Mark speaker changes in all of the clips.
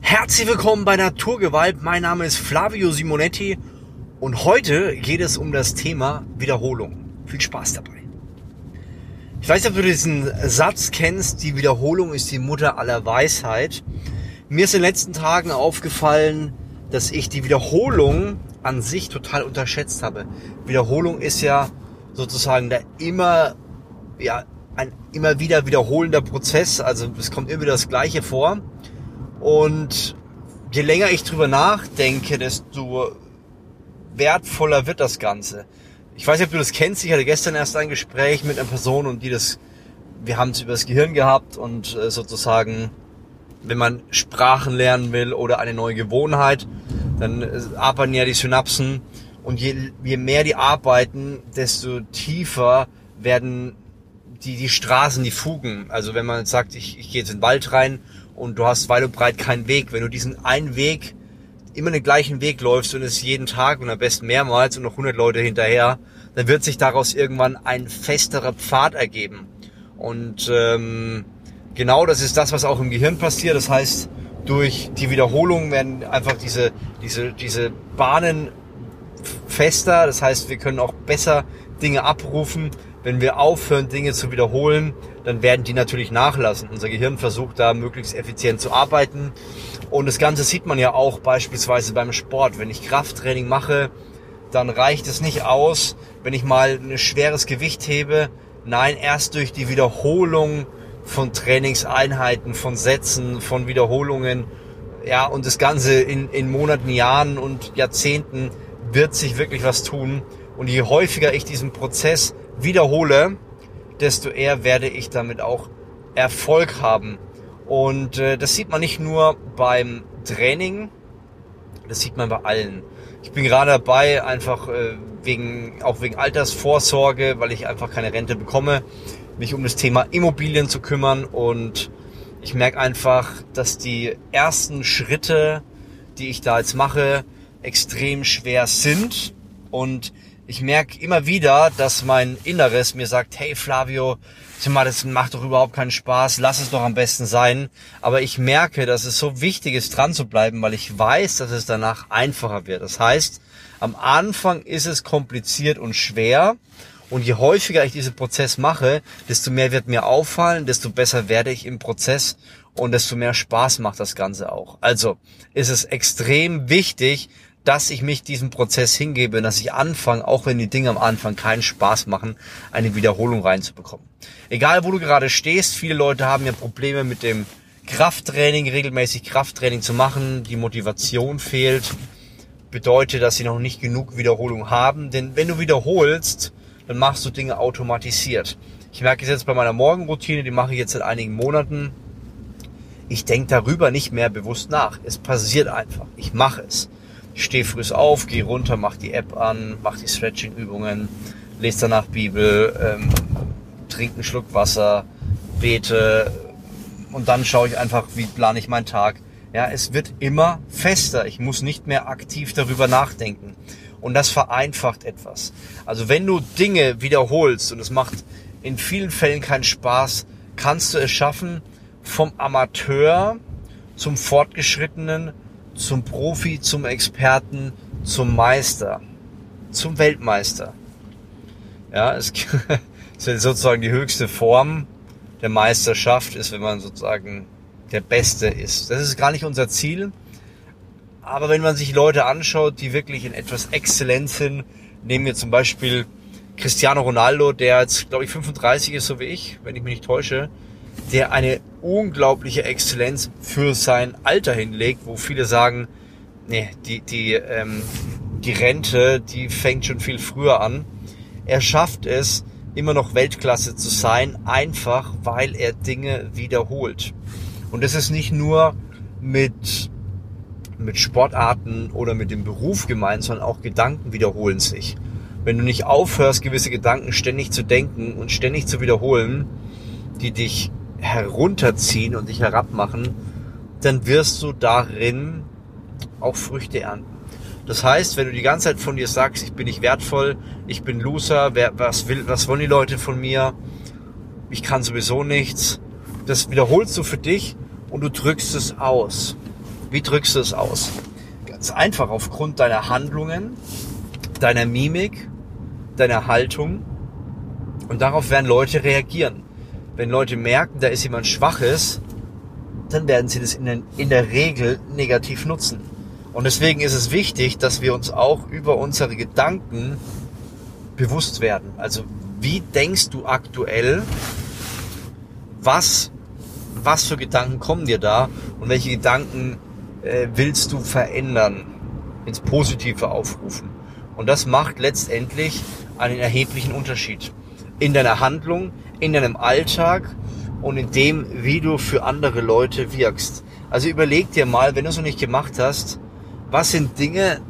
Speaker 1: Herzlich willkommen bei Naturgewalt. Mein Name ist Flavio Simonetti und heute geht es um das Thema Wiederholung. Viel Spaß dabei. Ich weiß ob du diesen Satz kennst, die Wiederholung ist die Mutter aller Weisheit. Mir ist in den letzten Tagen aufgefallen, dass ich die Wiederholung an sich total unterschätzt habe. Wiederholung ist ja sozusagen der immer, ja, ein immer wieder wiederholender Prozess. Also es kommt immer wieder das Gleiche vor. Und je länger ich drüber nachdenke, desto wertvoller wird das Ganze. Ich weiß nicht, ob du das kennst. Ich hatte gestern erst ein Gespräch mit einer Person und die das, wir haben es über das Gehirn gehabt und äh, sozusagen, wenn man Sprachen lernen will oder eine neue Gewohnheit, dann äh, arbeiten ja die Synapsen und je, je mehr die arbeiten, desto tiefer werden die, die Straßen, die Fugen. Also wenn man sagt, ich, ich gehe jetzt in den Wald rein und du hast weit und breit keinen Weg, wenn du diesen einen Weg immer den gleichen Weg läufst und es jeden Tag und am besten mehrmals und noch 100 Leute hinterher, dann wird sich daraus irgendwann ein festerer Pfad ergeben. Und ähm, genau das ist das, was auch im Gehirn passiert. Das heißt, durch die Wiederholung werden einfach diese, diese, diese Bahnen fester. Das heißt, wir können auch besser Dinge abrufen. Wenn wir aufhören, Dinge zu wiederholen, dann werden die natürlich nachlassen. Unser Gehirn versucht da möglichst effizient zu arbeiten. Und das Ganze sieht man ja auch beispielsweise beim Sport. Wenn ich Krafttraining mache, dann reicht es nicht aus, wenn ich mal ein schweres Gewicht hebe. Nein, erst durch die Wiederholung von Trainingseinheiten, von Sätzen, von Wiederholungen, ja, und das Ganze in, in Monaten, Jahren und Jahrzehnten wird sich wirklich was tun. Und je häufiger ich diesen Prozess wiederhole, desto eher werde ich damit auch Erfolg haben. Und äh, das sieht man nicht nur beim Training, das sieht man bei allen. Ich bin gerade dabei, einfach äh, wegen, auch wegen Altersvorsorge, weil ich einfach keine Rente bekomme, mich um das Thema Immobilien zu kümmern und ich merke einfach, dass die ersten Schritte, die ich da jetzt mache, extrem schwer sind und ich merke immer wieder, dass mein Inneres mir sagt, hey Flavio, mal, das macht doch überhaupt keinen Spaß, lass es doch am besten sein. Aber ich merke, dass es so wichtig ist, dran zu bleiben, weil ich weiß, dass es danach einfacher wird. Das heißt, am Anfang ist es kompliziert und schwer. Und je häufiger ich diesen Prozess mache, desto mehr wird mir auffallen, desto besser werde ich im Prozess und desto mehr Spaß macht das Ganze auch. Also ist es extrem wichtig, dass ich mich diesem Prozess hingebe, dass ich anfange, auch wenn die Dinge am Anfang keinen Spaß machen, eine Wiederholung reinzubekommen. Egal, wo du gerade stehst, viele Leute haben ja Probleme mit dem Krafttraining, regelmäßig Krafttraining zu machen, die Motivation fehlt, bedeutet, dass sie noch nicht genug Wiederholung haben, denn wenn du wiederholst, dann machst du Dinge automatisiert. Ich merke es jetzt bei meiner Morgenroutine, die mache ich jetzt seit einigen Monaten. Ich denke darüber nicht mehr bewusst nach. Es passiert einfach. Ich mache es. Stehe früh auf, gehe runter, mache die App an, mache die Stretching-Übungen, lese danach Bibel, ähm, trinke einen Schluck Wasser, bete und dann schaue ich einfach, wie plane ich meinen Tag. Ja, es wird immer fester. Ich muss nicht mehr aktiv darüber nachdenken. Und das vereinfacht etwas. Also wenn du Dinge wiederholst und es macht in vielen Fällen keinen Spaß, kannst du es schaffen, vom Amateur zum Fortgeschrittenen zum Profi, zum Experten, zum Meister, zum Weltmeister. Ja, es ist sozusagen die höchste Form der Meisterschaft ist, wenn man sozusagen der Beste ist. Das ist gar nicht unser Ziel. Aber wenn man sich Leute anschaut, die wirklich in etwas exzellent sind, nehmen wir zum Beispiel Cristiano Ronaldo, der jetzt, glaube ich, 35 ist, so wie ich, wenn ich mich nicht täusche, der eine unglaubliche Exzellenz für sein Alter hinlegt, wo viele sagen, nee, die, die, ähm, die Rente, die fängt schon viel früher an. Er schafft es, immer noch Weltklasse zu sein, einfach weil er Dinge wiederholt. Und das ist nicht nur mit, mit Sportarten oder mit dem Beruf gemeint, sondern auch Gedanken wiederholen sich. Wenn du nicht aufhörst, gewisse Gedanken ständig zu denken und ständig zu wiederholen, die dich herunterziehen und dich herabmachen, dann wirst du darin auch Früchte ernten. Das heißt, wenn du die ganze Zeit von dir sagst, ich bin nicht wertvoll, ich bin Loser, wer, was will, was wollen die Leute von mir, ich kann sowieso nichts, das wiederholst du für dich und du drückst es aus. Wie drückst du es aus? Ganz einfach aufgrund deiner Handlungen, deiner Mimik, deiner Haltung. Und darauf werden Leute reagieren. Wenn Leute merken, da ist jemand Schwaches, dann werden sie das in, der, Regel negativ nutzen. Und deswegen ist es wichtig, dass wir uns auch über unsere Gedanken bewusst werden. Also wie denkst du aktuell? Was, was für Gedanken kommen dir da? Und welche Gedanken äh, willst du verändern? Ins Positive aufrufen. Und das macht letztendlich einen erheblichen Unterschied. In deiner Handlung, in deinem Alltag und in dem, wie du für andere Leute wirkst. Also überleg dir mal, wenn du es noch nicht gemacht hast, was sind Dinge,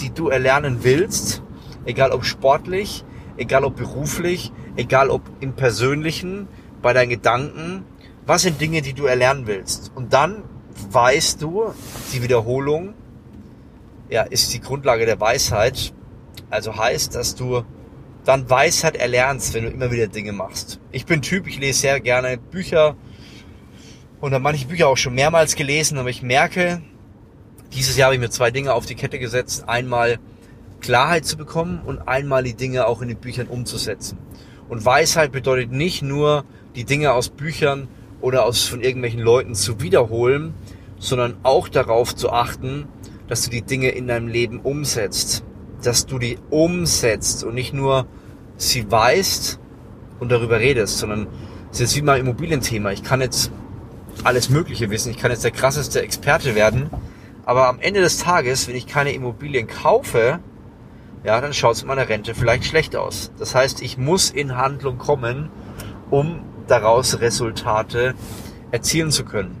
Speaker 1: die du erlernen willst, egal ob sportlich, egal ob beruflich, egal ob im persönlichen, bei deinen Gedanken, was sind Dinge, die du erlernen willst. Und dann weißt du, die Wiederholung ja, ist die Grundlage der Weisheit. Also heißt, dass du dann Weisheit erlernst, wenn du immer wieder Dinge machst. Ich bin Typ, ich lese sehr gerne Bücher und habe manche Bücher auch schon mehrmals gelesen, aber ich merke, dieses Jahr habe ich mir zwei Dinge auf die Kette gesetzt. Einmal Klarheit zu bekommen und einmal die Dinge auch in den Büchern umzusetzen. Und Weisheit bedeutet nicht nur, die Dinge aus Büchern oder aus von irgendwelchen Leuten zu wiederholen, sondern auch darauf zu achten, dass du die Dinge in deinem Leben umsetzt. Dass du die umsetzt und nicht nur sie weißt und darüber redest, sondern es ist wie mein Immobilienthema. Ich kann jetzt alles Mögliche wissen. Ich kann jetzt der krasseste Experte werden. Aber am Ende des Tages, wenn ich keine Immobilien kaufe, ja, dann schaut es meiner Rente vielleicht schlecht aus. Das heißt, ich muss in Handlung kommen, um daraus Resultate erzielen zu können.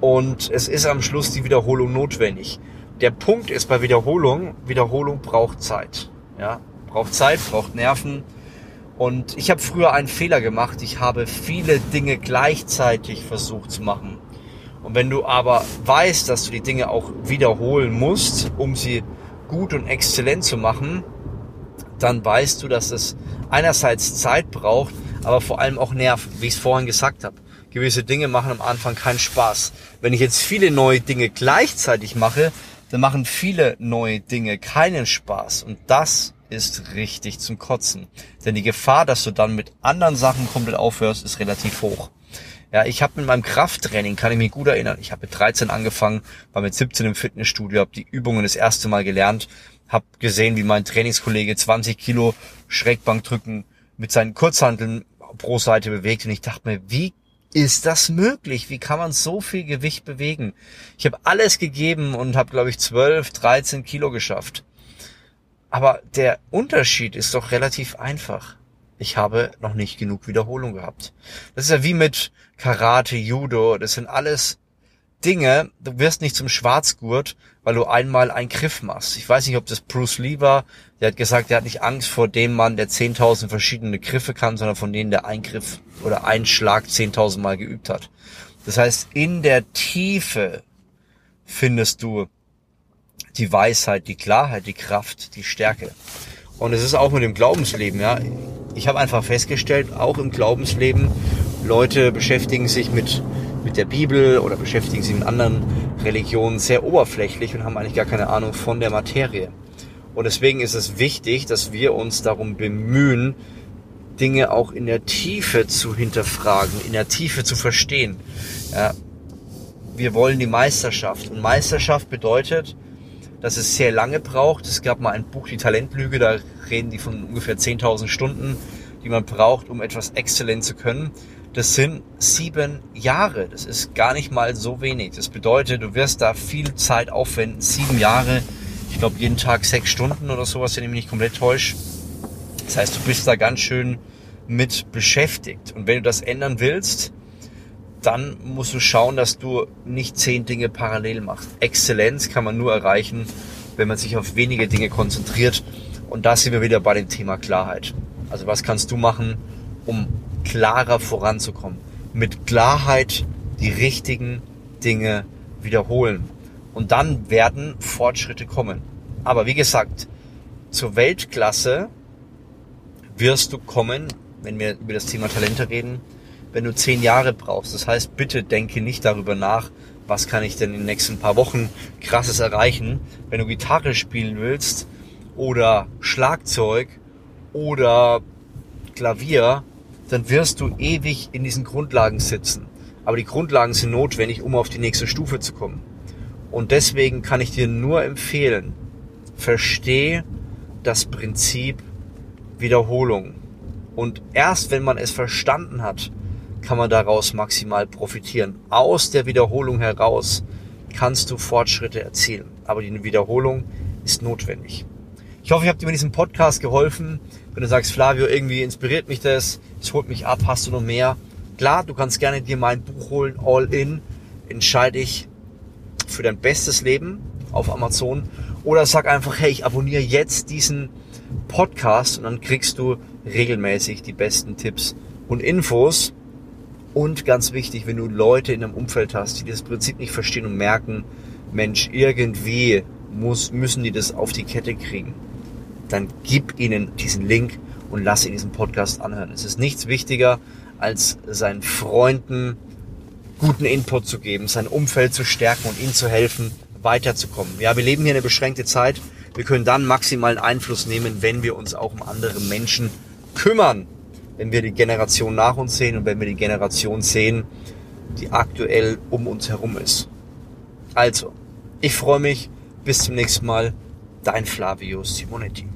Speaker 1: Und es ist am Schluss die Wiederholung notwendig. Der Punkt ist bei Wiederholung, Wiederholung braucht Zeit. Ja, braucht Zeit, braucht Nerven. Und ich habe früher einen Fehler gemacht. Ich habe viele Dinge gleichzeitig versucht zu machen. Und wenn du aber weißt, dass du die Dinge auch wiederholen musst, um sie gut und exzellent zu machen, dann weißt du, dass es einerseits Zeit braucht, aber vor allem auch Nerven, wie ich es vorhin gesagt habe. Gewisse Dinge machen am Anfang keinen Spaß. Wenn ich jetzt viele neue Dinge gleichzeitig mache, dann machen viele neue Dinge keinen Spaß. Und das ist richtig zum Kotzen. Denn die Gefahr, dass du dann mit anderen Sachen komplett aufhörst, ist relativ hoch. Ja, ich habe mit meinem Krafttraining, kann ich mich gut erinnern, ich habe mit 13 angefangen, war mit 17 im Fitnessstudio, habe die Übungen das erste Mal gelernt, habe gesehen, wie mein Trainingskollege 20 Kilo Schrägbank drücken mit seinen Kurzhanteln pro Seite bewegt und ich dachte mir, wie ist das möglich? Wie kann man so viel Gewicht bewegen? Ich habe alles gegeben und habe, glaube ich, 12, 13 Kilo geschafft. Aber der Unterschied ist doch relativ einfach ich habe noch nicht genug Wiederholung gehabt. Das ist ja wie mit Karate, Judo, das sind alles Dinge, du wirst nicht zum Schwarzgurt, weil du einmal einen Griff machst. Ich weiß nicht, ob das Bruce Lee war, der hat gesagt, er hat nicht Angst vor dem Mann, der 10.000 verschiedene Griffe kann, sondern von denen der Eingriff oder einen Schlag 10.000 Mal geübt hat. Das heißt, in der Tiefe findest du die Weisheit, die Klarheit, die Kraft, die Stärke. Und es ist auch mit dem Glaubensleben, ja ich habe einfach festgestellt, auch im Glaubensleben, Leute beschäftigen sich mit, mit der Bibel oder beschäftigen sich mit anderen Religionen sehr oberflächlich und haben eigentlich gar keine Ahnung von der Materie. Und deswegen ist es wichtig, dass wir uns darum bemühen, Dinge auch in der Tiefe zu hinterfragen, in der Tiefe zu verstehen. Ja, wir wollen die Meisterschaft. Und Meisterschaft bedeutet, dass es sehr lange braucht. Es gab mal ein Buch, die Talentlüge, da reden die von ungefähr 10.000 Stunden, die man braucht, um etwas exzellent zu können. Das sind sieben Jahre. Das ist gar nicht mal so wenig. Das bedeutet, du wirst da viel Zeit aufwenden. Sieben Jahre. Ich glaube, jeden Tag sechs Stunden oder sowas, wenn ich mich nicht komplett täusche. Das heißt, du bist da ganz schön mit beschäftigt. Und wenn du das ändern willst, dann musst du schauen, dass du nicht zehn Dinge parallel machst. Exzellenz kann man nur erreichen, wenn man sich auf wenige Dinge konzentriert. Und da sind wir wieder bei dem Thema Klarheit. Also was kannst du machen, um klarer voranzukommen? Mit Klarheit die richtigen Dinge wiederholen. Und dann werden Fortschritte kommen. Aber wie gesagt, zur Weltklasse wirst du kommen, wenn wir über das Thema Talente reden, wenn du zehn Jahre brauchst. Das heißt, bitte denke nicht darüber nach, was kann ich denn in den nächsten paar Wochen krasses erreichen. Wenn du Gitarre spielen willst oder Schlagzeug oder Klavier, dann wirst du ewig in diesen Grundlagen sitzen. Aber die Grundlagen sind notwendig, um auf die nächste Stufe zu kommen. Und deswegen kann ich dir nur empfehlen, versteh das Prinzip Wiederholung. Und erst wenn man es verstanden hat, kann man daraus maximal profitieren. Aus der Wiederholung heraus kannst du Fortschritte erzielen. Aber die Wiederholung ist notwendig. Ich hoffe, ich habe dir mit diesem Podcast geholfen. Wenn du sagst, Flavio, irgendwie inspiriert mich das, es holt mich ab, hast du noch mehr? Klar, du kannst gerne dir mein Buch holen, All In. Entscheide ich für dein bestes Leben auf Amazon. Oder sag einfach, hey, ich abonniere jetzt diesen Podcast und dann kriegst du regelmäßig die besten Tipps und Infos. Und ganz wichtig, wenn du Leute in deinem Umfeld hast, die das Prinzip nicht verstehen und merken, Mensch, irgendwie muss, müssen die das auf die Kette kriegen, dann gib ihnen diesen Link und lass sie diesen Podcast anhören. Es ist nichts wichtiger, als seinen Freunden guten Input zu geben, sein Umfeld zu stärken und ihnen zu helfen, weiterzukommen. Ja, wir leben hier eine beschränkte Zeit. Wir können dann maximalen Einfluss nehmen, wenn wir uns auch um andere Menschen kümmern. Wenn wir die Generation nach uns sehen und wenn wir die Generation sehen, die aktuell um uns herum ist. Also, ich freue mich. Bis zum nächsten Mal. Dein Flavio Simonetti.